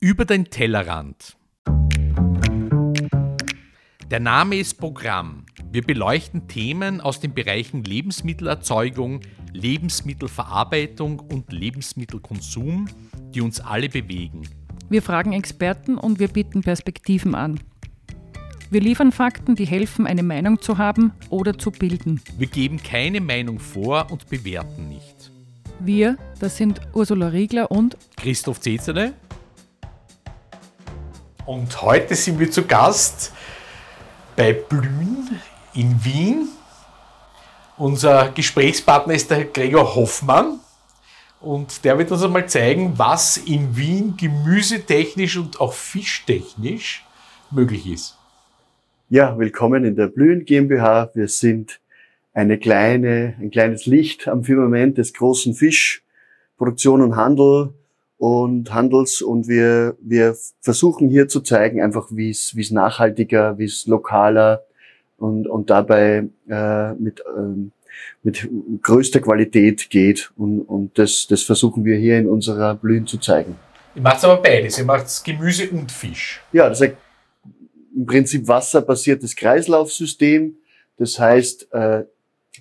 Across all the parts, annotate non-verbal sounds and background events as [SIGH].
Über den Tellerrand. Der Name ist Programm. Wir beleuchten Themen aus den Bereichen Lebensmittelerzeugung, Lebensmittelverarbeitung und Lebensmittelkonsum, die uns alle bewegen. Wir fragen Experten und wir bieten Perspektiven an. Wir liefern Fakten, die helfen, eine Meinung zu haben oder zu bilden. Wir geben keine Meinung vor und bewerten nicht. Wir, das sind Ursula Riegler und Christoph Zezele und heute sind wir zu Gast bei Blühen in Wien. Unser Gesprächspartner ist der Gregor Hoffmann und der wird uns einmal zeigen, was in Wien gemüsetechnisch und auch fischtechnisch möglich ist. Ja, willkommen in der Blühen GmbH. Wir sind eine kleine, ein kleines Licht am Firmament des großen Fischproduktion und Handel und Handels und wir, wir versuchen hier zu zeigen, einfach wie es, wie es nachhaltiger, wie es lokaler und, und dabei äh, mit, ähm, mit größter Qualität geht. Und, und das, das versuchen wir hier in unserer Blühen zu zeigen. Ihr macht aber beides, ihr macht Gemüse und Fisch. Ja, das ist im Prinzip wasserbasiertes Kreislaufsystem. Das heißt, äh,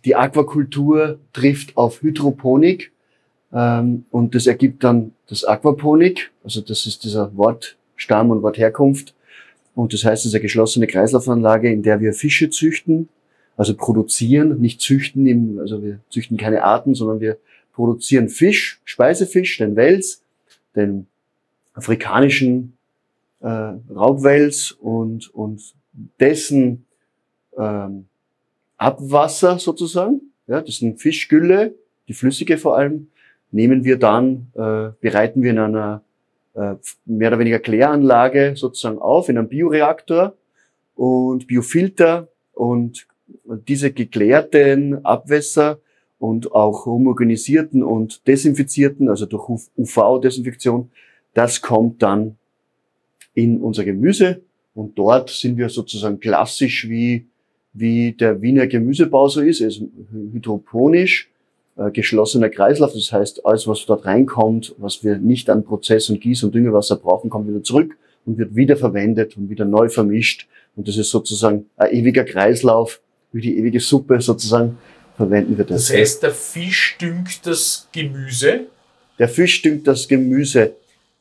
die Aquakultur trifft auf Hydroponik und das ergibt dann das Aquaponik, also das ist dieser Wortstamm und Wortherkunft. Und das heißt, es ist eine geschlossene Kreislaufanlage, in der wir Fische züchten, also produzieren, nicht züchten, im, also wir züchten keine Arten, sondern wir produzieren Fisch, Speisefisch, den Wels, den afrikanischen äh, Raubwels und, und dessen ähm, Abwasser sozusagen, ja, das sind Fischgülle, die flüssige vor allem, nehmen wir dann, äh, bereiten wir in einer äh, mehr oder weniger Kläranlage sozusagen auf, in einem Bioreaktor und Biofilter und diese geklärten Abwässer und auch homogenisierten und desinfizierten, also durch UV-Desinfektion, das kommt dann in unser Gemüse und dort sind wir sozusagen klassisch wie, wie der Wiener Gemüsebau so ist, also hydroponisch geschlossener Kreislauf. Das heißt, alles, was dort reinkommt, was wir nicht an Prozess- und Gieß- und Düngewasser brauchen, kommt wieder zurück und wird wieder verwendet und wieder neu vermischt. Und das ist sozusagen ein ewiger Kreislauf, wie die ewige Suppe sozusagen verwenden wir das. Das heißt, der Fisch düngt das Gemüse? Der Fisch düngt das Gemüse.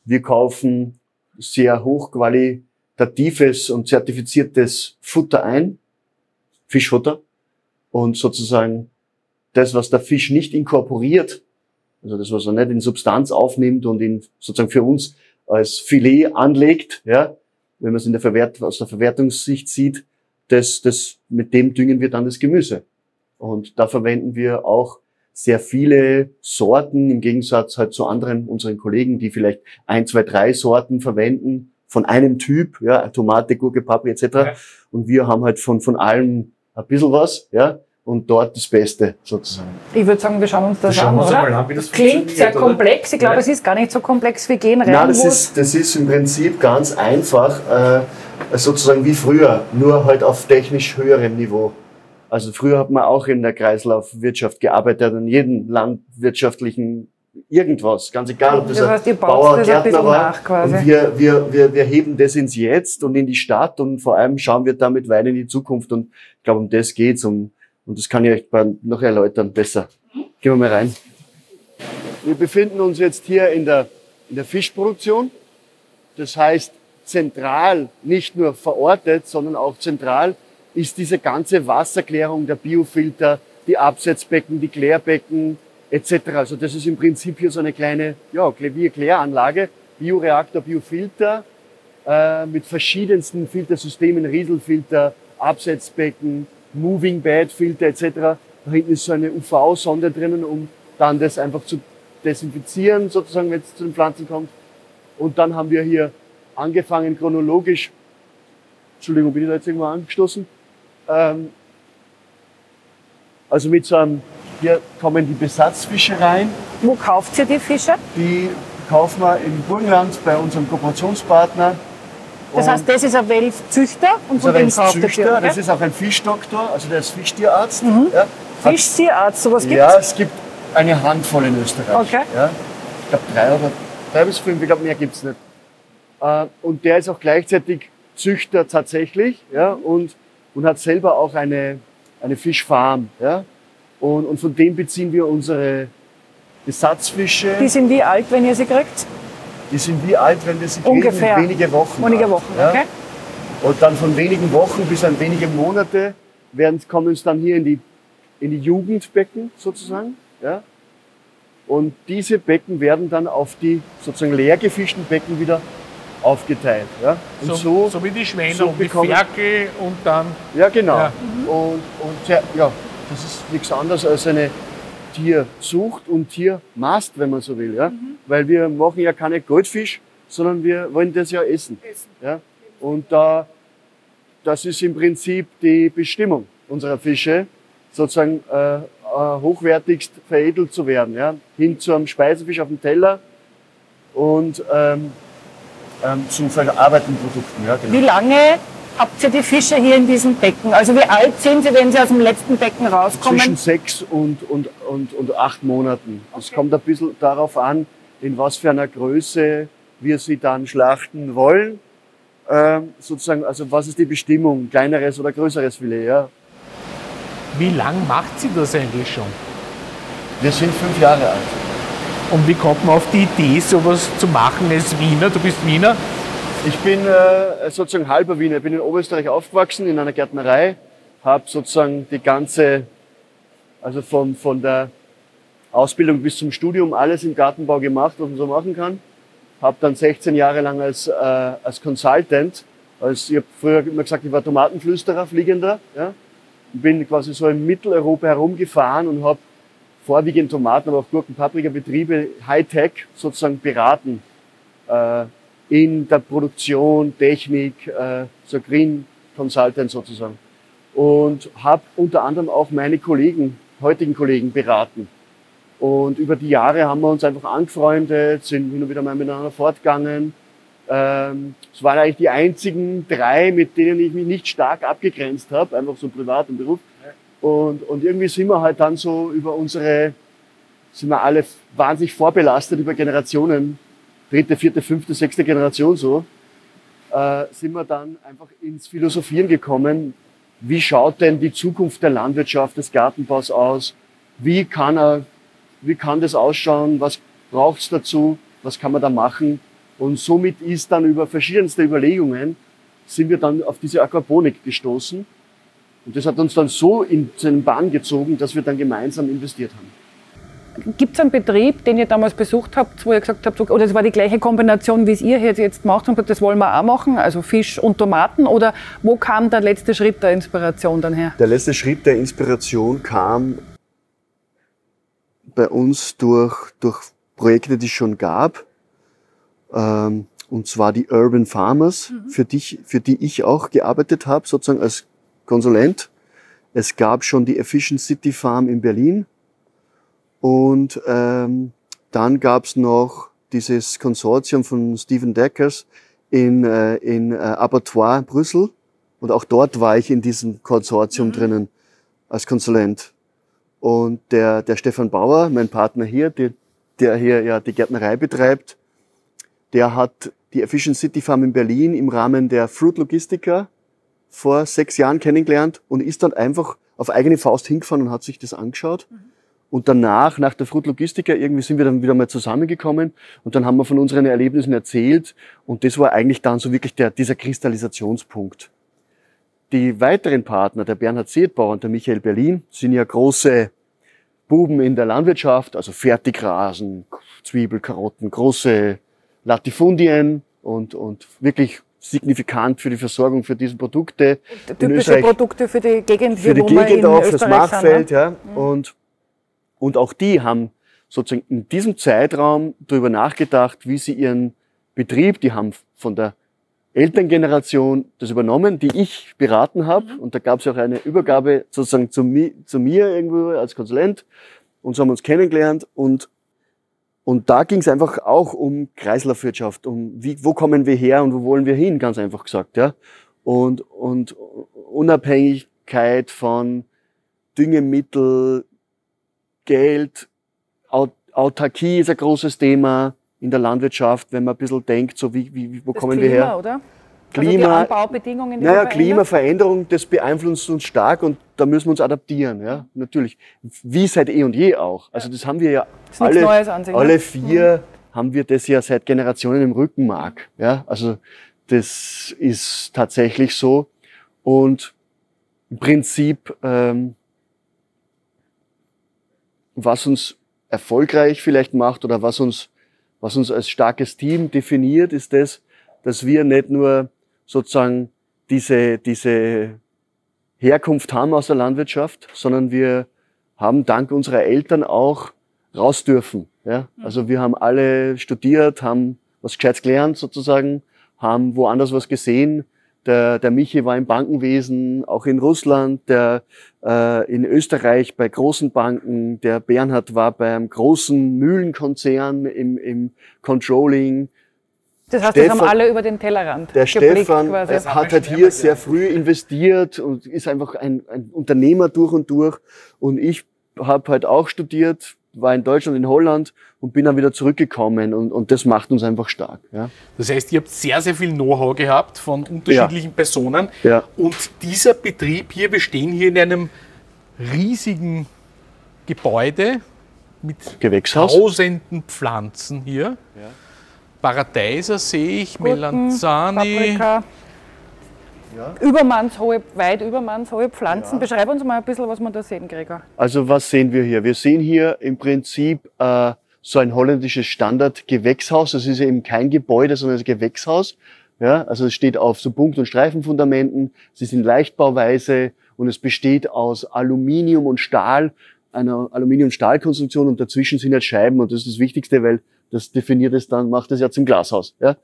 Wir kaufen sehr hochqualitatives und zertifiziertes Futter ein, Fischfutter, und sozusagen das, was der Fisch nicht inkorporiert, also das, was er nicht in Substanz aufnimmt und ihn sozusagen für uns als Filet anlegt, ja, wenn man es in der Verwert aus der Verwertungssicht sieht, das, das, mit dem düngen wir dann das Gemüse. Und da verwenden wir auch sehr viele Sorten im Gegensatz halt zu anderen unseren Kollegen, die vielleicht ein, zwei, drei Sorten verwenden von einem Typ, ja, Tomate, Gurke, Paprika etc. Ja. Und wir haben halt von, von allem ein bisschen was, ja und dort das Beste sozusagen. Ich würde sagen, wir schauen uns das schauen an, uns oder? An, das Klingt sehr komplex. Ich glaube, ja. es ist gar nicht so komplex. Wir gehen rein. Nein, das ist, das ist im Prinzip ganz einfach, äh, sozusagen wie früher, nur halt auf technisch höherem Niveau. Also früher hat man auch in der Kreislaufwirtschaft gearbeitet, an jedem landwirtschaftlichen irgendwas, ganz egal, ob das, das heißt, ein Bauer, Gärtner war. Und wir, wir, wir, wir heben das ins Jetzt und in die Stadt und vor allem schauen wir damit weiter in die Zukunft und ich glaube, um das geht's, um und das kann ich euch noch erläutern besser. Gehen wir mal rein. Wir befinden uns jetzt hier in der, in der Fischproduktion. Das heißt, zentral, nicht nur verortet, sondern auch zentral ist diese ganze Wasserklärung der Biofilter, die Absetzbecken, die Klärbecken etc. Also das ist im Prinzip hier so eine kleine ja, Kläranlage, Bioreaktor, Biofilter äh, mit verschiedensten Filtersystemen, Rieselfilter, Absetzbecken, Moving Bed Filter etc. Da hinten ist so eine UV-Sonde drinnen, um dann das einfach zu desinfizieren, sozusagen, wenn es zu den Pflanzen kommt. Und dann haben wir hier angefangen chronologisch, Entschuldigung, bin ich da jetzt irgendwo angestoßen? Ähm, also mit so einem, hier kommen die Besatzfische rein. Wo kauft ihr die Fische? Die kaufen wir im Burgenland bei unserem Kooperationspartner das heißt, das ist ein Welfzüchter und von dem kauft der Tier, Das ist auch ein Fischdoktor, also der ist Fischtierarzt. Mhm. Ja. Fischtierarzt, sowas gibt es? Ja, es gibt eine Handvoll in Österreich. Okay. Ja. Ich glaube drei oder drei bis fünf, ich glaube mehr gibt es nicht. Äh, und der ist auch gleichzeitig Züchter tatsächlich ja, und, und hat selber auch eine, eine Fischfarm. Ja. Und, und von dem beziehen wir unsere Besatzfische. Die sind wie alt, wenn ihr sie kriegt? Die sind wie alt, wenn wir sie Ungefähr. kriegen, wenige Wochen. Wenige Wochen, ja. okay. Und dann von wenigen Wochen bis an wenige Monate werden, kommen es dann hier in die, in die Jugendbecken sozusagen. Ja. Und diese Becken werden dann auf die sozusagen leer gefischten Becken wieder aufgeteilt. Ja. Und So, so, so wie die Schwäne so und die bekommen- Ferkel und dann. ja genau. Ja. Und, und ja, ja, das ist nichts anderes als eine Tierzucht und Tiermast, wenn man so will. Ja. Weil wir machen ja keine Goldfisch, sondern wir wollen das ja essen. Ja. Und da, das ist im Prinzip die Bestimmung unserer Fische, sozusagen äh, äh, hochwertigst veredelt zu werden, ja, hin zu einem Speisefisch auf dem Teller und ähm, ähm, zu verarbeiteten Produkten. Ja, genau. Wie lange habt ihr die Fische hier in diesem Becken? Also wie alt sind sie, wenn sie aus dem letzten Becken rauskommen? Zwischen sechs und, und, und, und acht Monaten. Es kommt ein bisschen darauf an, in was für einer Größe wir sie dann schlachten wollen. Ähm, sozusagen, also was ist die Bestimmung, kleineres oder größeres Filet, ja. Wie lang macht sie das eigentlich schon? Wir sind fünf Jahre alt. Und wie kommt man auf die Idee, sowas zu machen als Wiener? Du bist Wiener. Ich bin äh, sozusagen halber Wiener. Ich bin in Oberösterreich aufgewachsen, in einer Gärtnerei. Habe sozusagen die ganze, also von, von der Ausbildung bis zum Studium alles im Gartenbau gemacht, was man so machen kann. Habe dann 16 Jahre lang als, äh, als Consultant, als, ich habe früher immer gesagt, ich war Tomatenflüsterer, Fliegender. Ja? Bin quasi so in Mitteleuropa herumgefahren und habe vorwiegend Tomaten, aber auch Gurken, Paprikabetriebe, Hightech sozusagen beraten. Äh, in der Produktion, Technik, äh, so Green Consultant sozusagen. Und habe unter anderem auch meine Kollegen, heutigen Kollegen beraten. Und über die Jahre haben wir uns einfach angefreundet, sind hin und wieder mal miteinander fortgegangen. Ähm, es waren eigentlich die einzigen drei, mit denen ich mich nicht stark abgegrenzt habe, einfach so privat und Beruf. Und, und irgendwie sind wir halt dann so über unsere, sind wir alle wahnsinnig vorbelastet über Generationen, dritte, vierte, fünfte, sechste Generation so, äh, sind wir dann einfach ins Philosophieren gekommen. Wie schaut denn die Zukunft der Landwirtschaft, des Gartenbaus aus? Wie kann er, wie kann das ausschauen? Was braucht's dazu? Was kann man da machen? Und somit ist dann über verschiedenste Überlegungen sind wir dann auf diese Aquaponik gestoßen. Und das hat uns dann so in seinen Bann gezogen, dass wir dann gemeinsam investiert haben. Gibt es einen Betrieb, den ihr damals besucht habt, wo ihr gesagt habt, oder es war die gleiche Kombination, wie es ihr jetzt jetzt macht und gesagt, das wollen wir auch machen, also Fisch und Tomaten? Oder wo kam der letzte Schritt der Inspiration dann her? Der letzte Schritt der Inspiration kam bei uns durch, durch Projekte, die es schon gab. Ähm, und zwar die Urban Farmers, für, die, für die ich auch gearbeitet habe, sozusagen als Konsulent. Es gab schon die Efficient City Farm in Berlin. Und ähm, dann gab es noch dieses Konsortium von Stephen Deckers in, äh, in äh, Abattoir Brüssel. Und auch dort war ich in diesem Konsortium drinnen als Konsulent. Und der, der Stefan Bauer, mein Partner hier, der, der hier ja die Gärtnerei betreibt, der hat die Efficient City Farm in Berlin im Rahmen der Fruit Logistica vor sechs Jahren kennengelernt und ist dann einfach auf eigene Faust hingefahren und hat sich das angeschaut. Und danach, nach der Fruit Logistica, irgendwie sind wir dann wieder mal zusammengekommen und dann haben wir von unseren Erlebnissen erzählt und das war eigentlich dann so wirklich der, dieser Kristallisationspunkt. Die weiteren Partner, der Bernhard Seetbauer und der Michael Berlin, sind ja große Buben in der Landwirtschaft, also Fertigrasen, Zwiebel, Karotten, große Latifundien und, und wirklich signifikant für die Versorgung für diese Produkte. Typische Produkte für die Gegend, für die Gegend in auch, fürs Österreich Machfeld, sind. ne? ja. Und, und auch die haben sozusagen in diesem Zeitraum darüber nachgedacht, wie sie ihren Betrieb, die haben von der Elterngeneration das übernommen, die ich beraten habe. Und da gab es auch eine Übergabe sozusagen zu, mi zu mir irgendwo als Konsulent. Und so haben wir uns kennengelernt. Und, und da ging es einfach auch um Kreislaufwirtschaft, um wie, wo kommen wir her und wo wollen wir hin, ganz einfach gesagt. Ja. Und, und Unabhängigkeit von Düngemittel, Geld, Aut Autarkie ist ein großes Thema. In der Landwirtschaft, wenn man ein bisschen denkt, so wie, wie wo Das kommen Klima, wir her? oder? Klima- Also die Anbaubedingungen, Naja? Klimaveränderung, das beeinflusst uns stark und da müssen wir uns adaptieren, ja, natürlich. Wie seit eh und je auch. Also das haben wir ja ist nichts alle, Neues an sich, ne? alle vier haben wir das ja seit Generationen im Rückenmark, ja. Also das ist tatsächlich so und im Prinzip, ähm, was uns erfolgreich vielleicht macht oder was uns, was uns als starkes Team definiert, ist das, dass wir nicht nur sozusagen diese, diese Herkunft haben aus der Landwirtschaft, sondern wir haben dank unserer Eltern auch raus dürfen. Ja? Also wir haben alle studiert, haben was Gescheites gelernt sozusagen, haben woanders was gesehen. Der, der Michi war im Bankenwesen, auch in Russland, der äh, in Österreich bei großen Banken, der Bernhard war beim großen Mühlenkonzern im, im Controlling, Das heißt, das haben Stefan- alle über den Tellerrand der geblickt Stefan quasi. hat halt hier sehr früh investiert und ist einfach ein, ein Unternehmer durch und durch. Und ich habe halt auch studiert, war in Deutschland, in Holland und bin dann wieder zurückgekommen und, und das macht uns einfach stark. Ja. Das heißt, ihr habt sehr, sehr viel Know-how gehabt von unterschiedlichen Personen. Ja. Und dieser Betrieb hier, wir stehen hier in einem riesigen Gebäude mit Gewächshaus. tausenden Pflanzen hier. Paradeiser sehe ich, Gurken, Melanzani. Paprika. Übermannshohe, weit übermannshohe Pflanzen. Beschreib uns mal ein bisschen, was wir da sehen, Gregor. Also was sehen wir hier? Wir sehen hier im Prinzip äh, so ein holländisches Standard-Gewächshaus. Das ist eben kein Gebäude, sondern ein Gewächshaus. Ja, also es steht auf so Punkt- und Streifenfundamenten. Sie sind Leichtbauweise und es besteht aus Aluminium und Stahl, einer Aluminium-Stahl-Konstruktion und dazwischen sind halt Scheiben und das ist das Wichtigste, weil das definiert es dann, macht es ja zum Glashaus. Ja?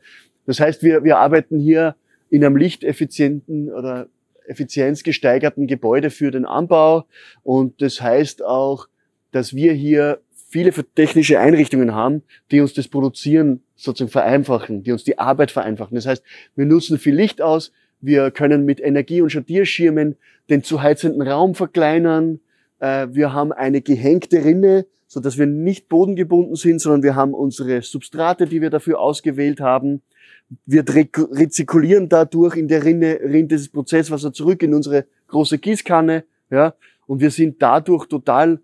Das heißt, wir, wir arbeiten hier in einem lichteffizienten oder effizienzgesteigerten Gebäude für den Anbau. Und das heißt auch, dass wir hier viele technische Einrichtungen haben, die uns das Produzieren sozusagen vereinfachen, die uns die Arbeit vereinfachen. Das heißt, wir nutzen viel Licht aus, wir können mit Energie- und Schadierschirmen den zu heizenden Raum verkleinern, Äh, wir haben eine gehängte Rinne, so dass wir nicht bodengebunden sind, sondern wir haben unsere Substrate, die wir dafür ausgewählt haben. Wir re- rezirkulieren dadurch in der Rinne, rinnt dieses Prozesswasser zurück in unsere große Gießkanne, ja, und wir sind dadurch total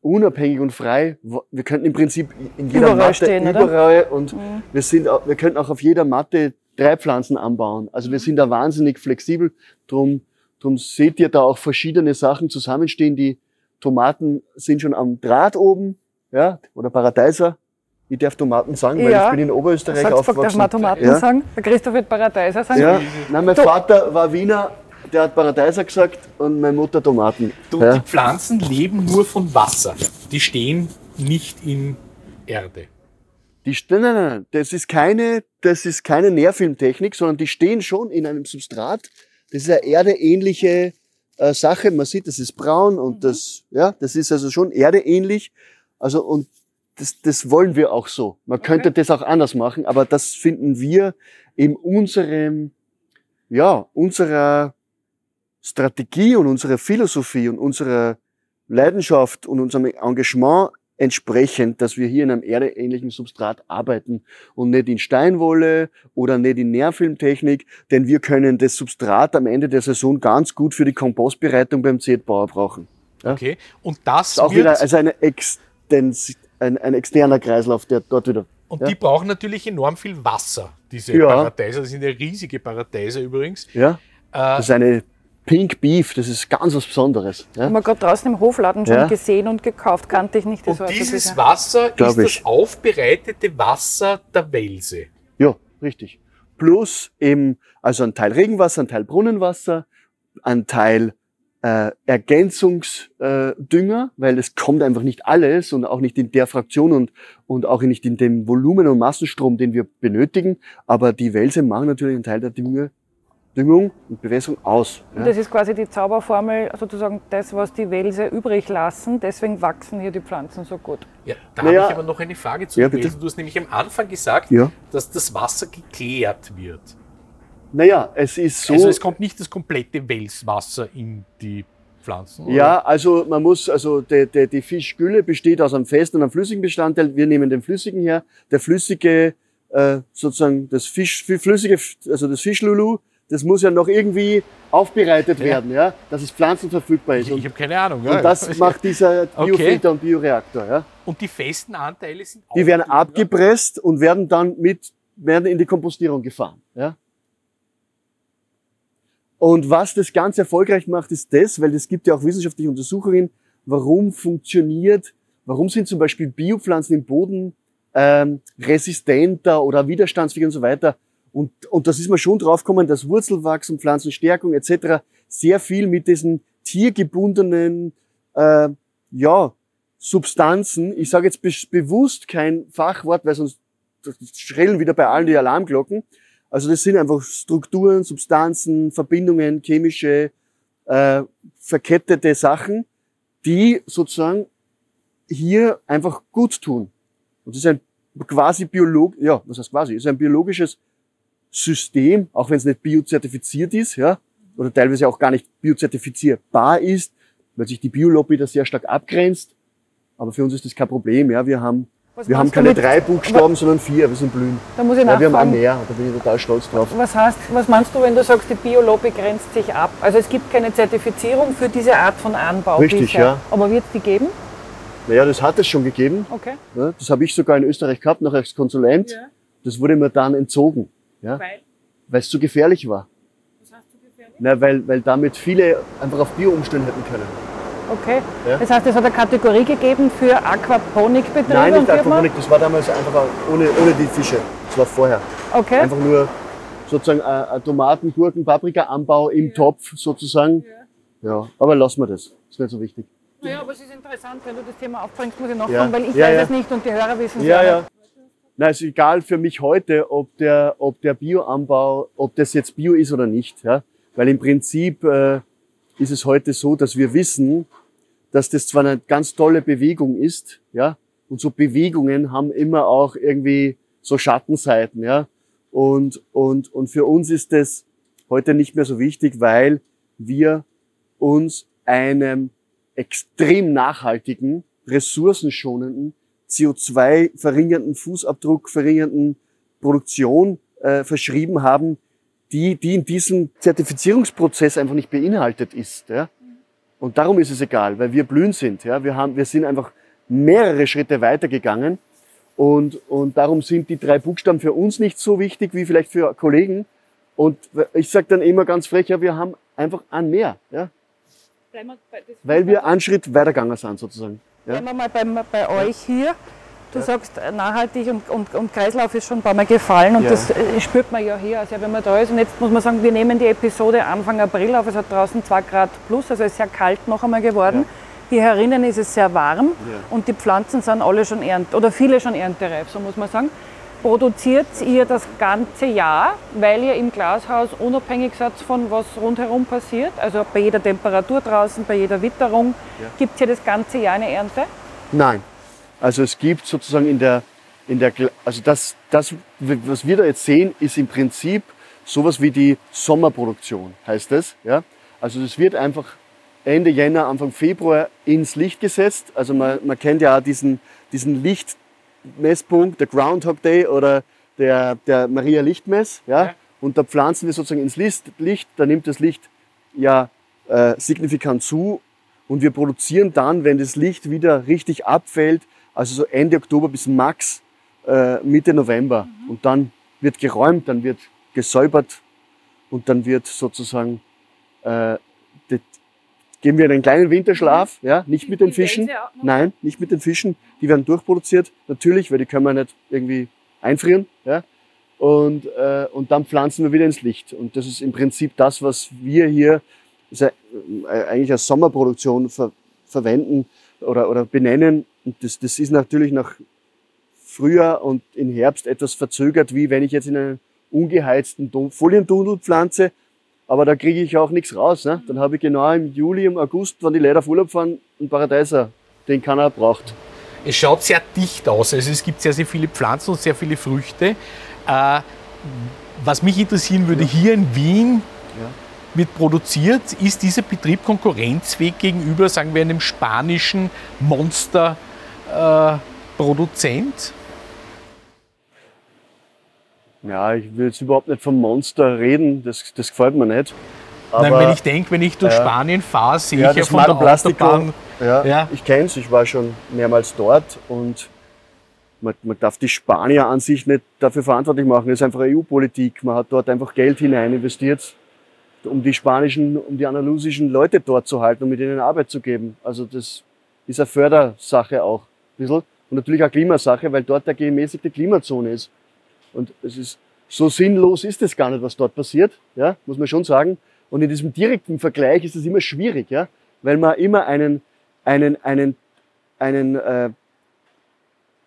unabhängig und frei. Wir könnten im Prinzip in jeder Überall Matte stehen, oder? überall und wir sind, wir könnten auch auf jeder Matte drei Pflanzen anbauen. Also wir sind da wahnsinnig flexibel. Drum, drum seht ihr da auch verschiedene Sachen zusammenstehen. Die Tomaten sind schon am Draht oben, ja, oder Paradeiser. Ich darf Tomaten sagen, weil Ja. ich bin in Oberösterreich Salzburg darf aufgewachsen. man Tomaten ja. sagen. Der Christoph wird Paradeiser sagen. Ja, nein, mein Du- Vater war Wiener, der hat Paradeiser gesagt und meine Mutter Tomaten. Du, ja. Die Pflanzen leben nur von Wasser. Die stehen nicht in Erde. Die, nein, nein, nein, das ist keine, das ist keine Nährfilmtechnik, sondern die stehen schon in einem Substrat. Das ist eine erdeähnliche äh, Sache. Man sieht, das ist braun und das, ja, das ist also schon erdeähnlich. Also, und das, das wollen wir auch so. Man könnte das auch anders machen, aber das finden wir in unserem, ja, unserer Strategie und unserer Philosophie und unserer Leidenschaft und unserem Engagement entsprechend, dass wir hier in einem erdeähnlichen Substrat arbeiten und nicht in Steinwolle oder nicht in Nährfilmtechnik, denn wir können das Substrat am Ende der Saison ganz gut für die Kompostbereitung beim Zetbauer brauchen. Ja. Okay? Und das Das ist auch wird, wieder also eine Extens, ein, ein externer Kreislauf, der dort wieder. und ja. die brauchen natürlich enorm viel Wasser, diese Ja. Paradeiser. Das sind ja riesige Paradeiser übrigens. Ja, Äh, das ist eine Pink Beef, das ist ganz was Besonderes. Ja. Haben wir gerade draußen im Hofladen schon Ja. gesehen und gekauft. Kannte ich nicht die und dieses bisher. Wasser Glaub ist das ich. aufbereitete Wasser der Welse. Ja, richtig. Plus eben, also ein Teil Regenwasser, ein Teil Brunnenwasser, ein Teil äh, Ergänzungsdünger, äh, Dünger, weil es kommt einfach nicht alles und auch nicht in der Fraktion und, und auch nicht in dem Volumen und Massenstrom, den wir benötigen. Aber die Wälse machen natürlich einen Teil der Dünge, Düngung und Bewässerung aus. Und Ja. das ist quasi die Zauberformel, sozusagen das, was die Wälse übrig lassen. Deswegen wachsen hier die Pflanzen so gut. Ja, da Naja. habe ich aber noch eine Frage zu Ja. Du hast nämlich am Anfang gesagt, Ja. dass das Wasser geklärt wird. Naja, es ist so. Also es kommt nicht das komplette Welswasser in die Pflanzen? Ja, also man muss, also die, die, die Fischgülle besteht aus einem festen und einem flüssigen Bestandteil. Wir nehmen den flüssigen her. Der flüssige, äh, sozusagen das Fisch, flüssige, also das Fischlulu, das muss ja noch irgendwie aufbereitet ja. werden, ja, dass es pflanzenverfügbar ist. Ich, ich habe keine Ahnung. Ja. Und das macht dieser [LAUGHS] Biofilter okay. und Bioreaktor. Ja. Und die festen Anteile sind Die werden abgepresst und werden dann mit werden in die Kompostierung gefahren. Ja. Und was das ganz erfolgreich macht, ist das, weil es gibt ja auch wissenschaftliche Untersuchungen, warum funktioniert, warum sind zum Beispiel Biopflanzen im Boden ähm, resistenter oder widerstandsfähig und so weiter. Und, und das ist mir schon draufgekommen, dass Wurzelwachstum, Pflanzenstärkung etc. sehr viel mit diesen tiergebundenen äh, ja, Substanzen, ich sage jetzt be bewusst kein Fachwort, weil sonst schrillen wieder bei allen die Alarmglocken, also das sind einfach Strukturen, Substanzen, Verbindungen, chemische, äh, verkettete Sachen, die sozusagen hier einfach gut tun. Und das ist ein quasi biolog, ja, was heißt quasi, ist ein biologisches System, auch wenn es nicht biozertifiziert ist, ja, oder teilweise auch gar nicht biozertifizierbar ist, weil sich die Biolobby da sehr stark abgrenzt. Aber für uns ist das kein Problem, ja. Wir haben was wir haben keine drei Buchstaben, sondern vier. Wir sind blühen. Da muss ich ja, wir haben auch mehr. Da bin ich total stolz drauf. Was heißt, was meinst du, wenn du sagst, die Biolobby grenzt sich ab? Also es gibt keine Zertifizierung für diese Art von Anbau Richtig, bisher. ja. Aber wird es die geben? Naja, das hat es schon gegeben. Okay. Ja, das habe ich sogar in Österreich gehabt, noch als Konsulent. Ja. Das wurde mir dann entzogen. Ja? Weil? Weil es zu gefährlich war. Was heißt zu gefährlich? Na, weil, weil damit viele einfach auf Bio umstellen hätten können. Okay. Ja? Das heißt, es hat eine Kategorie gegeben für Aquaponikbetriebe? Nein, nicht Aquaponik, das war damals einfach ohne, ohne die Fische. Das war vorher. Okay. Einfach nur sozusagen ein Tomaten, Gurken, Paprika-Anbau im ja. Topf sozusagen. Ja. ja. Aber lassen wir das. Das ist nicht so wichtig. Ja, aber es ist interessant, wenn du das Thema aufbringst, muss ich nachfragen, weil ich weiß es nicht und die Hörer wissen es ja, ja. Na, ist egal für mich heute, ob der, ob der Bioanbau, ob das jetzt Bio ist oder nicht, ja. Weil im Prinzip äh, ist es heute so, dass wir wissen, dass das zwar eine ganz tolle Bewegung ist, ja, und so Bewegungen haben immer auch irgendwie so Schattenseiten, ja. Und, und, und für uns ist das heute nicht mehr so wichtig, weil wir uns einem extrem nachhaltigen, ressourcenschonenden, CO2 verringernden Fußabdruck, verringernden Produktion äh, verschrieben haben, die, die in diesem Zertifizierungsprozess einfach nicht beinhaltet ist. Ja? Und darum ist es egal, weil wir blühen sind. Ja? Wir, haben, wir sind einfach mehrere Schritte weitergegangen und, und darum sind die drei Buchstaben für uns nicht so wichtig wie vielleicht für Kollegen. Und ich sage dann immer ganz frech, ja, wir haben einfach ein mehr. Ja? Weil wir einen Schritt weitergegangen sind sozusagen. Ja? Bleiben wir mal bei, bei euch hier. Du ja. sagst, äh, nachhaltig und, und, und, Kreislauf ist schon ein paar Mal gefallen und ja. das äh, spürt man ja hier, also wenn man da ist. Und jetzt muss man sagen, wir nehmen die Episode Anfang April auf, es hat draußen 2 Grad plus, also es ist sehr kalt noch einmal geworden. Ja. Hier herinnen ist es sehr warm und die Pflanzen sind alle schon ernt oder viele schon erntereif, so muss man sagen. Produziert ihr das ganze Jahr, weil ihr im Glashaus unabhängig seid von was rundherum passiert? Also bei jeder Temperatur draußen, bei jeder Witterung, gibt es hier das ganze Jahr eine Ernte? Nein, also es gibt sozusagen in der, in der, also das, das, was wir da jetzt sehen, ist im Prinzip sowas wie die Sommerproduktion, heißt das, ja. Also es wird einfach Ende Jänner, Anfang Februar ins Licht gesetzt. Also man, man kennt ja auch diesen, diesen Lichtmesspunkt, der Groundhog Day oder der, der Maria Lichtmess, ja? ja. Und da pflanzen wir sozusagen ins Licht, Licht da nimmt das Licht ja äh, signifikant zu und wir produzieren dann, wenn das Licht wieder richtig abfällt, also so Ende Oktober bis max äh, Mitte November. Mhm. Und dann wird geräumt, dann wird gesäubert und dann wird sozusagen, äh, die, geben wir einen kleinen Winterschlaf, mhm. ja, nicht mit den Fischen. Nein, nicht mit den Fischen. Die werden durchproduziert, natürlich, weil die können wir nicht irgendwie einfrieren. Ja. Und, äh, und dann pflanzen wir wieder ins Licht. Und das ist im Prinzip das, was wir hier ist eigentlich als Sommerproduktion ver verwenden oder, oder benennen. Und das, das ist natürlich nach Frühjahr und im Herbst etwas verzögert, wie wenn ich jetzt in einen ungeheizten Folientunnel pflanze, aber da kriege ich auch nichts raus. Ne? Dann habe ich genau im Juli, im August, wenn die Leute auf Urlaub fahren, einen Paradeiser, den keiner braucht. Es schaut sehr dicht aus, also es gibt sehr, sehr viele Pflanzen und sehr viele Früchte. Äh, was mich interessieren würde, ja. hier in Wien, ja. wird produziert. Ist dieser Betrieb konkurrenzfähig gegenüber, sagen wir, einem spanischen Monsterproduzent? Äh, ja, ich will jetzt überhaupt nicht vom Monster reden, das, das gefällt mir nicht. Aber, Nein, wenn ich denke, wenn ich durch äh, Spanien fahre, sehe ja, ich ja von der Plastico, Autobahn... Ja, ja. ich kenne es, ich war schon mehrmals dort und man, man darf die Spanier an sich nicht dafür verantwortlich machen. Das ist einfach EU-Politik. Man hat dort einfach Geld hinein investiert, um die spanischen, um die andalusischen Leute dort zu halten und mit ihnen Arbeit zu geben. Also das ist eine Fördersache auch. Bisschen. Und natürlich eine Klimasache, weil dort der gemäßigte Klimazone ist. Und es ist, so sinnlos ist es gar nicht, was dort passiert, ja, muss man schon sagen. Und in diesem direkten Vergleich ist es immer schwierig, ja, weil man immer einen, einen, einen, einen äh,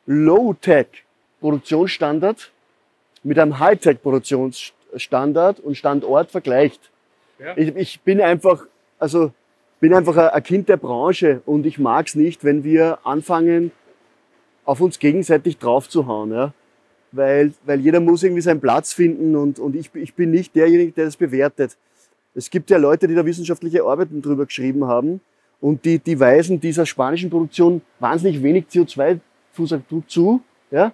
Low-Tech-Produktionsstandard mit einem High-Tech-Produktionsstandard und Standort vergleicht. Ja. Ich, ich bin einfach, also bin einfach ein Kind der Branche und ich mag es nicht, wenn wir anfangen, auf uns gegenseitig draufzuhauen. Ja? Weil, weil jeder muss irgendwie seinen Platz finden und, und ich, ich bin nicht derjenige, der das bewertet. Es gibt ja Leute, die da wissenschaftliche Arbeiten drüber geschrieben haben und die, die weisen dieser spanischen Produktion wahnsinnig wenig CO2 Fußabdruck zu, ja,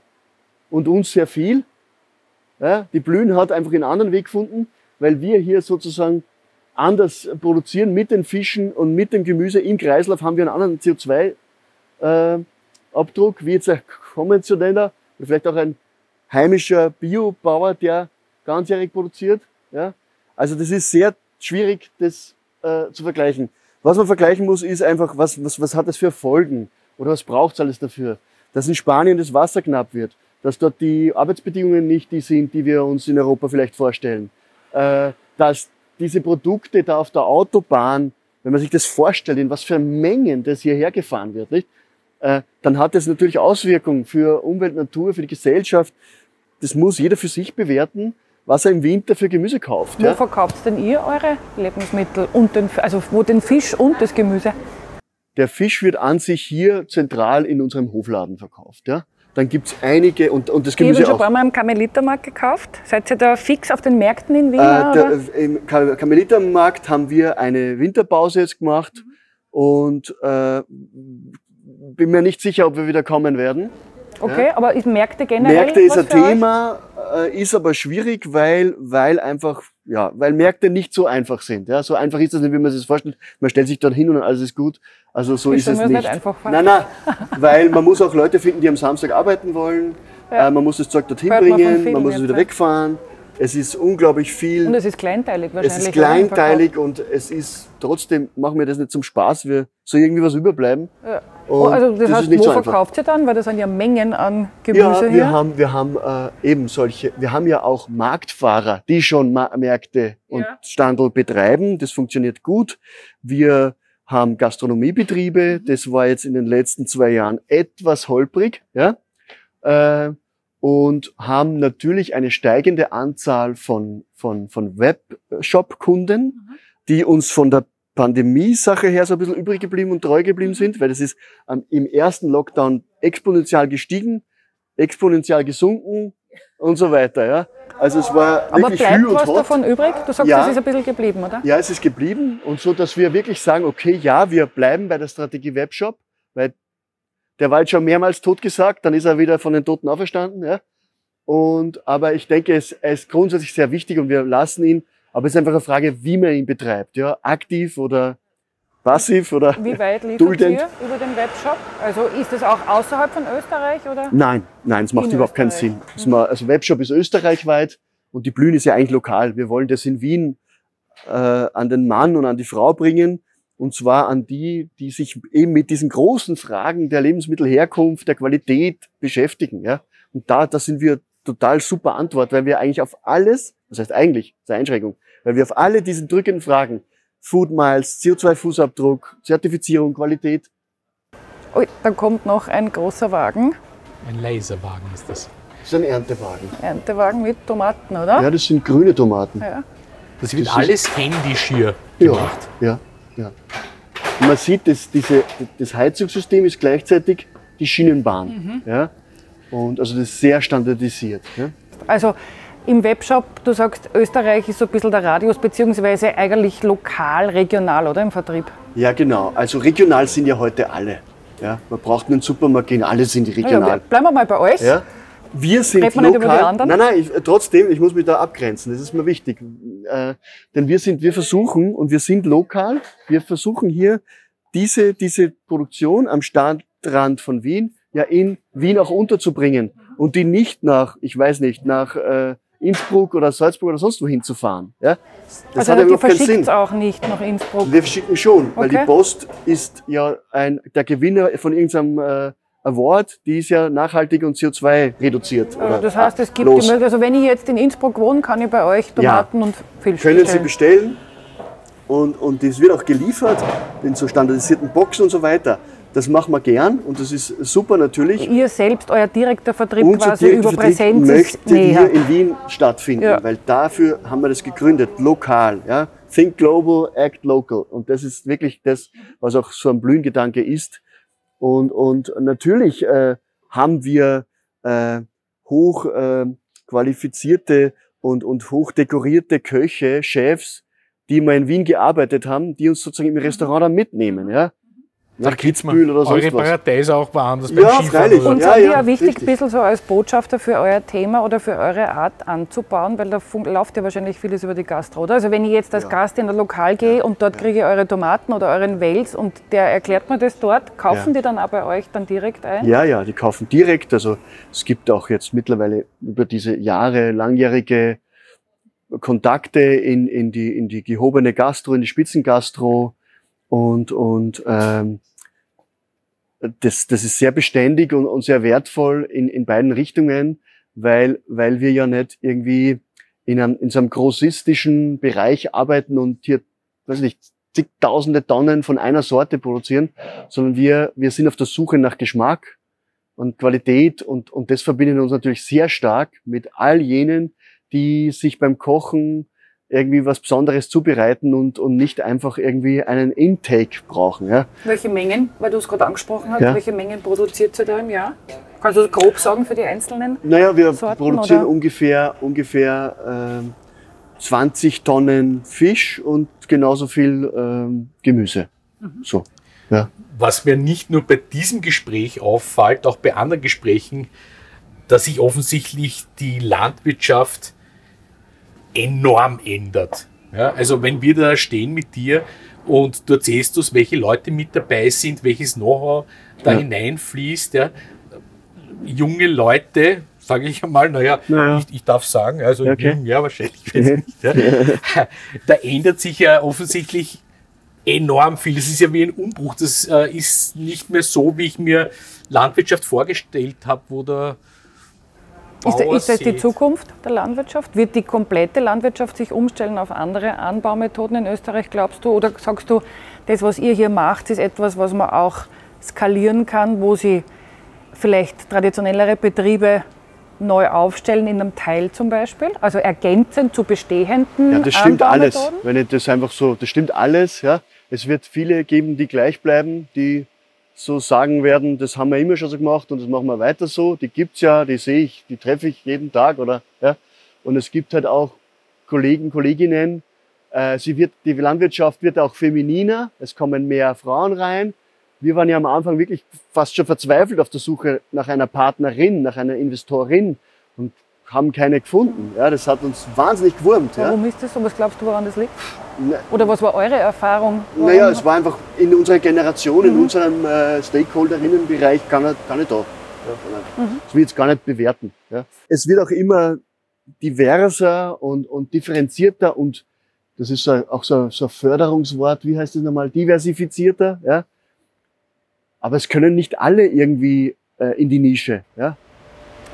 und uns sehr viel. Ja, die Blühen hat einfach einen anderen Weg gefunden, weil wir hier sozusagen anders produzieren mit den Fischen und mit dem Gemüse im Kreislauf haben wir einen anderen CO2-Abdruck, äh, wie jetzt ein konventioneller vielleicht auch ein heimischer Biobauer, der ganzjährig produziert. Ja? Also das ist sehr schwierig, das äh, zu vergleichen. Was man vergleichen muss, ist einfach, was, was, was hat das für Folgen oder was braucht es alles dafür? dass in Spanien das Wasser knapp wird, dass dort die Arbeitsbedingungen nicht die sind, die wir uns in Europa vielleicht vorstellen, äh, dass diese Produkte da auf der Autobahn, wenn man sich das vorstellt, in was für Mengen das hierher gefahren wird, nicht? Äh, dann hat das natürlich Auswirkungen für Umwelt, Natur, für die Gesellschaft. Das muss jeder für sich bewerten, was er im Winter für Gemüse kauft. Wo ja? verkauft denn ihr eure Lebensmittel und den, also wo den Fisch und das Gemüse? Der Fisch wird an sich hier zentral in unserem Hofladen verkauft. Ja? Dann gibt's einige und, und das Gemüse ich habe schon ein paar Mal im Karmelitermarkt gekauft. Seid ihr da fix auf den Märkten in Wien? Äh, der, Im Karmelitermarkt haben wir eine Winterpause jetzt gemacht und äh, bin mir nicht sicher, ob wir wieder kommen werden. Okay, ja? aber Märkte generell? Märkte ist ein Thema, äh, ist aber schwierig, weil, weil einfach, ja, weil Märkte nicht so einfach sind. Ja? So einfach ist das nicht, wie man sich das vorstellt. Man stellt sich dort hin und alles ist gut. Also so ist es nicht. nicht einfach nein, nein, weil man muss auch Leute finden, die am Samstag arbeiten wollen. Ja. Äh, man muss das Zeug dorthin Hört bringen, man, man muss es wieder wegfahren. Es ist unglaublich viel. Und es ist kleinteilig wahrscheinlich. Es ist kleinteilig und es ist trotzdem, machen wir das nicht zum Spaß, wir soll irgendwie was überbleiben. Ja. Oh, also das, das heißt, wo so verkauft ihr dann? Weil das sind ja Mengen an Gemüse ja, wir hier. haben, wir haben äh, eben solche, wir haben ja auch Marktfahrer, die schon Ma Märkte und ja. Standel betreiben. Das funktioniert gut. Wir haben Gastronomiebetriebe. Mhm. Das war jetzt in den letzten zwei Jahren etwas holprig. Ja? Äh, und haben natürlich eine steigende Anzahl von, von, von Webshop-Kunden, mhm. die uns von der Pandemie-Sache her so ein bisschen übrig geblieben und treu geblieben sind, weil das ist ähm, im ersten Lockdown exponentiell gestiegen, exponentiell gesunken und so weiter. Ja. Also es war Aber wirklich bleibt was hot. davon übrig? Du sagst, ja, es ist ein bisschen geblieben, oder? Ja, es ist geblieben und so, dass wir wirklich sagen, okay, ja, wir bleiben bei der Strategie Webshop, weil der war jetzt schon mehrmals tot gesagt, dann ist er wieder von den Toten auferstanden. Ja. Und, aber ich denke, es, er ist grundsätzlich sehr wichtig und wir lassen ihn aber es ist einfach eine Frage, wie man ihn betreibt. Ja? Aktiv oder passiv oder Wie weit liefert duldend. ihr über den Webshop? Also ist das auch außerhalb von Österreich? Oder? Nein, nein, es macht in überhaupt keinen Sinn. Mhm. Also Webshop ist österreichweit und die Blühen ist ja eigentlich lokal. Wir wollen das in Wien äh, an den Mann und an die Frau bringen. Und zwar an die, die sich eben mit diesen großen Fragen der Lebensmittelherkunft, der Qualität beschäftigen. Ja? Und da, da sind wir total super Antwort, weil wir eigentlich auf alles, das heißt eigentlich, das ist eine Einschränkung, weil wir auf alle diesen drückenden Fragen, Food Miles, CO2-Fußabdruck, Zertifizierung, Qualität. Oh, dann kommt noch ein großer Wagen. Ein Laserwagen ist das. Das ist ein Erntewagen. Erntewagen mit Tomaten, oder? Ja, das sind grüne Tomaten. Ja. Das wird das alles händisch hier gemacht. Ja, ja, ja. Und man sieht, dass diese, das Heizungssystem ist gleichzeitig die Schienenbahn. Mhm. Ja? Und also das ist sehr standardisiert. Ja? Also Im Webshop, du sagst, Österreich ist so ein bisschen der Radius, beziehungsweise eigentlich lokal, regional, oder im Vertrieb? Ja, genau. Also regional sind ja heute alle. Ja, man braucht einen Supermarkt gehen, alle sind regional. Ja, bleiben wir mal bei euch. Ja. Wir sind Reden wir lokal. Nein, nein, ich, trotzdem, ich muss mich da abgrenzen. Das ist mir wichtig. Äh, denn wir sind, wir versuchen und wir sind lokal. Wir versuchen hier diese, diese Produktion am Stadtrand von Wien ja in Wien auch unterzubringen und die nicht nach, ich weiß nicht, nach äh, Innsbruck oder Salzburg oder sonst wohin zu fahren. Ja? Das also hat ja überhaupt keinen Sinn. auch nicht nach Innsbruck? Wir verschicken schon, okay. weil die Post ist ja ein, der Gewinner von irgendeinem äh, Award, die ist ja nachhaltig und CO2 reduziert. Also das heißt, es gibt los. die Möglichkeit, also wenn ich jetzt in Innsbruck wohne, kann ich bei euch Tomaten ja. und Filz Können bestellen. Sie bestellen und, und das wird auch geliefert in so standardisierten Boxen und so weiter. Das machen wir gern und das ist super natürlich. Ihr selbst, euer direkter Vertrieb Unser quasi direkter über Vertrieb Präsenz möchte näher. hier in Wien stattfinden, ja. weil dafür haben wir das gegründet, lokal. Ja? Think global, act local. Und das ist wirklich das, was auch so ein Blühengedanke ist. Und, und natürlich äh, haben wir äh, hoch äh, qualifizierte und, und hoch dekorierte Köche, Chefs, die mal in Wien gearbeitet haben, die uns sozusagen im Restaurant dann mitnehmen. Ja? Nach Kitzbühel oder so. Eure Paradiese auch woanders beim ja, Freilich. Und ja, ja, wichtig, richtig. ein bisschen so als Botschafter für euer Thema oder für eure Art anzubauen, weil da läuft ja wahrscheinlich vieles über die Gastro, oder? Also wenn ich jetzt als ja. Gast in ein Lokal gehe und dort kriege ich eure Tomaten oder euren Wels und der erklärt mir das dort, kaufen die dann auch bei euch dann direkt ein? Ja, ja, die kaufen direkt. Also es gibt auch jetzt mittlerweile über diese Jahre langjährige Kontakte in, in, die, in die gehobene Gastro, in die Spitzengastro und, und ähm, das, das ist sehr beständig und, und sehr wertvoll in, in beiden Richtungen, weil, weil wir ja nicht irgendwie in einem, in so einem grossistischen Bereich arbeiten und hier, weiß nicht, zigtausende Tonnen von einer Sorte produzieren, sondern wir, wir sind auf der Suche nach Geschmack und Qualität und, und das verbindet uns natürlich sehr stark mit all jenen, die sich beim Kochen irgendwie was Besonderes zubereiten und, und nicht einfach irgendwie einen Intake brauchen. Ja. Welche Mengen, weil du es gerade angesprochen hast, ja. welche Mengen produziert ihr da im Jahr? Kannst du grob sagen für die einzelnen? Naja, wir Sorten, produzieren oder? ungefähr, ungefähr äh, 20 Tonnen Fisch und genauso viel ähm, Gemüse. Mhm. So. Ja. Was mir nicht nur bei diesem Gespräch auffällt, auch bei anderen Gesprächen, dass sich offensichtlich die Landwirtschaft enorm ändert. Ja, also wenn wir da stehen mit dir und du erzählst uns, welche Leute mit dabei sind, welches Know-how da ja. hineinfließt, ja, junge Leute, sage ich einmal, naja, naja. Ich, ich, darf sagen, also okay. jung, ja, wahrscheinlich nicht. Ja. [LAUGHS] da ändert sich ja offensichtlich enorm viel. Das ist ja wie ein Umbruch. Das äh, ist nicht mehr so, wie ich mir Landwirtschaft vorgestellt habe, wo da ist, ist das die Zukunft der Landwirtschaft? Wird die komplette Landwirtschaft sich umstellen auf andere Anbaumethoden in Österreich, glaubst du? Oder sagst du, das, was ihr hier macht, ist etwas, was man auch skalieren kann, wo sie vielleicht traditionellere Betriebe neu aufstellen in einem Teil zum Beispiel, also ergänzend zu bestehenden Ja, das stimmt alles. Wenn ich das einfach so, das stimmt alles. Ja, es wird viele geben, die gleich bleiben, die so sagen werden, das haben wir immer schon so gemacht und das machen wir weiter so. Die gibt's ja, die sehe ich, die treffe ich jeden Tag oder ja. Und es gibt halt auch Kollegen, Kolleginnen. Äh, sie wird, die Landwirtschaft wird auch femininer. Es kommen mehr Frauen rein. Wir waren ja am Anfang wirklich fast schon verzweifelt auf der Suche nach einer Partnerin, nach einer Investorin und haben keine gefunden. Ja, das hat uns wahnsinnig gewurmt. Warum ja. ist das so? Was glaubst du, woran das liegt? Oder was war eure Erfahrung? Naja, es war einfach in unserer Generation, mhm. in unserem äh, Stakeholderinnenbereich gar nicht, gar nicht da. Ja, mhm. Das will ich jetzt gar nicht bewerten. Ja. Es wird auch immer diverser und, und differenzierter und das ist so, auch so, so ein Förderungswort, wie heißt das nochmal, diversifizierter. Ja. Aber es können nicht alle irgendwie äh, in die Nische. Ja.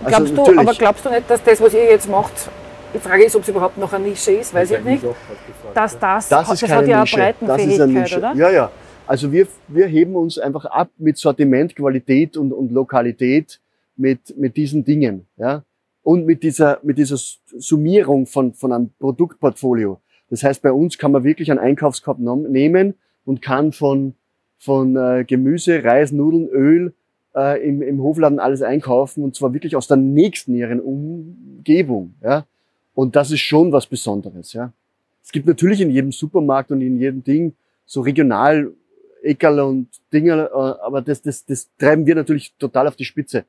Also glaubst du, aber glaubst du nicht, dass das, was ihr jetzt macht, die Frage ist, ob es überhaupt noch eine Nische ist, weiß ich nicht. Dass das, das, ist das hat ja eine Breitenfähigkeit, oder? Ja, ja. Also wir, wir heben uns einfach ab mit Sortiment, Qualität und, und Lokalität mit, mit diesen Dingen. Ja? Und mit dieser, mit dieser Summierung von, von einem Produktportfolio. Das heißt, bei uns kann man wirklich einen Einkaufskorb nehmen und kann von, von äh, Gemüse, Reis, Nudeln, Öl äh, im, im Hofladen alles einkaufen und zwar wirklich aus der nächsten ihren Umgebung. Ja? Und das ist schon was Besonderes, ja. Es gibt natürlich in jedem Supermarkt und in jedem Ding so regional Eckerl und Dinger, äh, aber das, das, das treiben wir natürlich total auf die Spitze.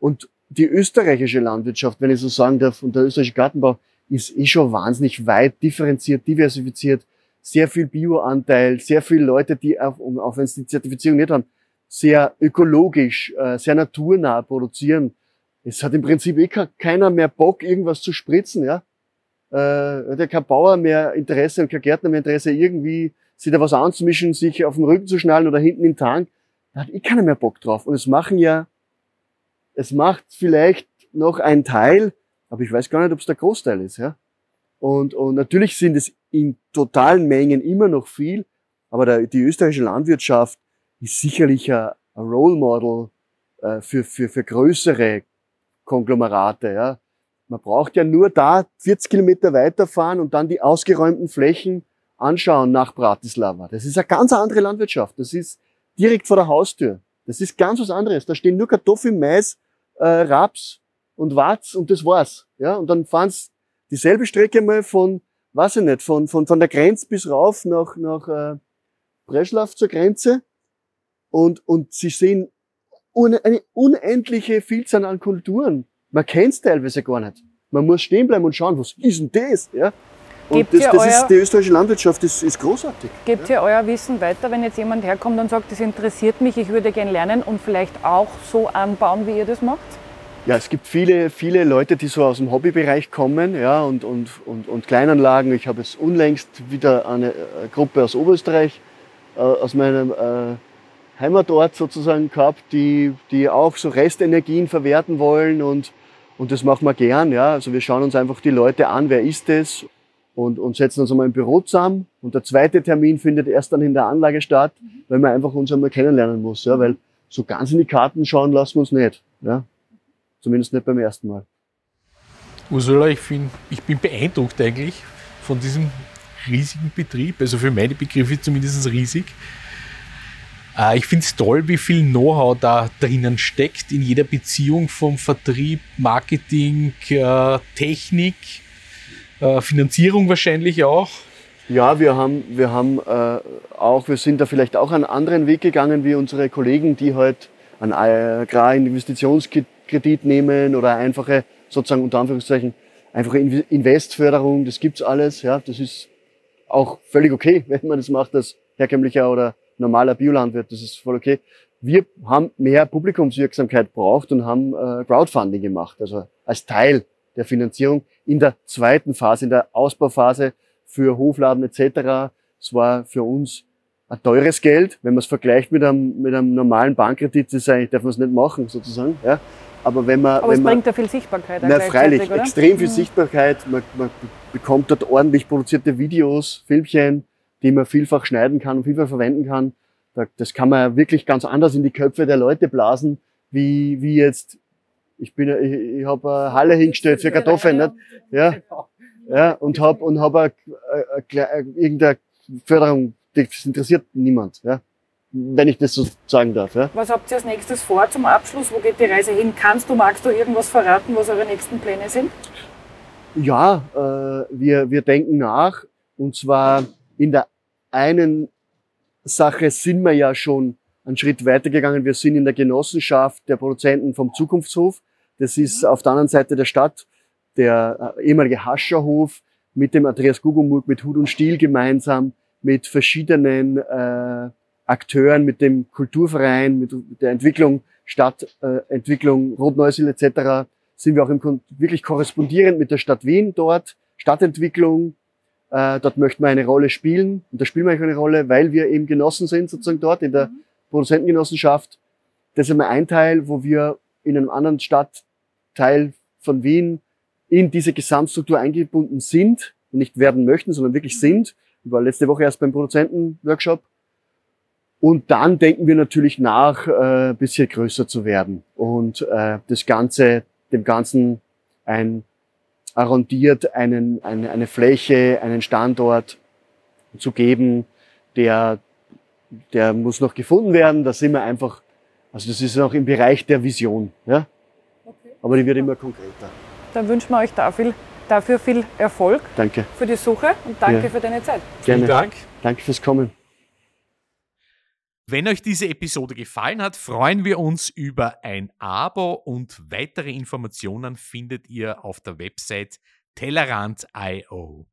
Und die österreichische Landwirtschaft, wenn ich so sagen darf, und der österreichische Gartenbau ist eh schon wahnsinnig weit differenziert, diversifiziert, sehr viel Bioanteil, sehr viele Leute, die auch, auch wenn sie die Zertifizierung nicht haben, sehr ökologisch, äh, sehr naturnah produzieren. Es hat im Prinzip eh keiner mehr Bock, irgendwas zu spritzen, ja. Äh, hat kein Bauer mehr Interesse und kein Gärtner mehr Interesse, irgendwie sich da was anzumischen, sich auf den Rücken zu schnallen oder hinten im Tank. Da hat eh keiner mehr Bock drauf. Und es machen ja, es macht vielleicht noch ein Teil, aber ich weiß gar nicht, ob es der Großteil ist, ja. Und, und natürlich sind es in totalen Mengen immer noch viel, aber der, die österreichische Landwirtschaft ist sicherlich ein, Role Model äh, für, für, für größere Konglomerate. Ja. Man braucht ja nur da 40 Kilometer weiterfahren und dann die ausgeräumten Flächen anschauen nach Bratislava. Das ist eine ganz andere Landwirtschaft. Das ist direkt vor der Haustür. Das ist ganz was anderes. Da stehen nur Kartoffeln, Mais, äh, Raps und Watz und das war's. Ja, und dann fahren sie dieselbe Strecke mal von, weiß ich nicht, von, von, von der Grenze bis rauf nach, nach äh, Breschlav zur Grenze und, und sie sehen eine unendliche Vielzahl an Kulturen. Man kennt's teilweise gar nicht. Man muss stehen bleiben und schauen, was ist denn das? Ja? Und das, das ist, die österreichische Landwirtschaft ist, ist großartig. Gebt ja? ihr euer Wissen weiter, wenn jetzt jemand herkommt und sagt, das interessiert mich, ich würde gerne lernen und vielleicht auch so anbauen, wie ihr das macht? Ja, es gibt viele, viele Leute, die so aus dem Hobbybereich kommen ja, und, und, und, und Kleinanlagen. Ich habe jetzt unlängst wieder eine äh, Gruppe aus Oberösterreich, äh, aus meinem äh, Heimatort sozusagen gehabt, die, die auch so Restenergien verwerten wollen und, und das machen wir gern. Ja. Also wir schauen uns einfach die Leute an, wer ist es und, und setzen uns einmal im Büro zusammen. Und der zweite Termin findet erst dann in der Anlage statt, weil man einfach uns einmal kennenlernen muss. Ja. Weil so ganz in die Karten schauen lassen wir uns nicht. Ja. Zumindest nicht beim ersten Mal. Ursula, ich, find, ich bin beeindruckt eigentlich von diesem riesigen Betrieb, also für meine Begriffe zumindest riesig. Äh, ich finde es toll, wie viel Know-how da drinnen steckt in jeder Beziehung vom Vertrieb, Marketing, äh, Technik, äh, Finanzierung wahrscheinlich auch. Ja, wir haben, wir haben auch, wir sind da vielleicht auch einen anderen Weg gegangen wie unsere Kollegen, die halt einen Agrarinvestitionskredit nehmen oder einfache, sozusagen unter Anführungszeichen, einfache Investförderung, das gibt's alles, ja, das ist auch völlig okay, [LAUGHS] wenn man das macht als herkömmlicher oder normaler Biolandwirt, das ist voll okay. Wir haben mehr Publikumswirksamkeit braucht und haben äh, Crowdfunding gemacht, also als Teil der Finanzierung in der zweiten Phase, in der Ausbauphase für Hofladen etc. Es war für uns ein teures Geld, wenn man es vergleicht mit einem, mit einem normalen Bankkredit, das eigentlich, darf man es nicht machen, sozusagen. Ja. Aber wenn man. Aber wenn es man, bringt ja viel Sichtbarkeit. Na, freilich, oder? extrem viel mhm. Sichtbarkeit. Man, man bekommt dort ordentlich produzierte Videos, Filmchen, die man vielfach schneiden kann und vielfach verwenden kann. Das kann man wirklich ganz anders in die Köpfe der Leute blasen, wie, wie jetzt, ich bin, ich, ich habe eine Halle hingestellt für Kartoffeln, nicht? Ja, ja, und habe und hab eine, eine, irgendeine Förderung, das interessiert niemand, ja. Wenn ich das so sagen darf. Ja. Was habt ihr als nächstes vor zum Abschluss? Wo geht die Reise hin? Kannst du, magst du irgendwas verraten, was eure nächsten Pläne sind? Ja, äh, wir, wir denken nach. Und zwar in der einen Sache sind wir ja schon einen Schritt weitergegangen. Wir sind in der Genossenschaft der Produzenten vom Zukunftshof. Das ist auf der anderen Seite der Stadt der äh, ehemalige Hascherhof mit dem Andreas Guggenburg, mit Hut und Stiel gemeinsam, mit verschiedenen äh, Akteuren, mit dem Kulturverein, mit der Entwicklung, Stadtentwicklung, äh, Rotneusil etc. sind wir auch im, wirklich korrespondierend mit der Stadt Wien dort, Stadtentwicklung, äh, dort möchten wir eine Rolle spielen und da spielen wir eine Rolle, weil wir eben Genossen sind, sozusagen dort in der mhm. Produzentengenossenschaft. Das ist einmal ein Teil, wo wir in einem anderen Stadtteil von Wien in diese Gesamtstruktur eingebunden sind und nicht werden möchten, sondern wirklich mhm. sind. Ich war letzte Woche erst beim Produzentenworkshop. Und dann denken wir natürlich nach, äh, bisschen größer zu werden und äh, das Ganze, dem Ganzen ein arrondiert einen, eine, eine Fläche, einen Standort zu geben, der, der muss noch gefunden werden. Da sind wir einfach, also das ist noch im Bereich der Vision. Ja? Okay. Aber die wird immer konkreter. Dann wünschen wir euch da viel dafür viel Erfolg Danke. für die Suche und danke Ja. für deine Zeit. Gerne. Vielen Dank. Danke fürs Kommen. Wenn euch diese Episode gefallen hat, freuen wir uns über ein Abo und weitere Informationen findet ihr auf der Website tellerant.io.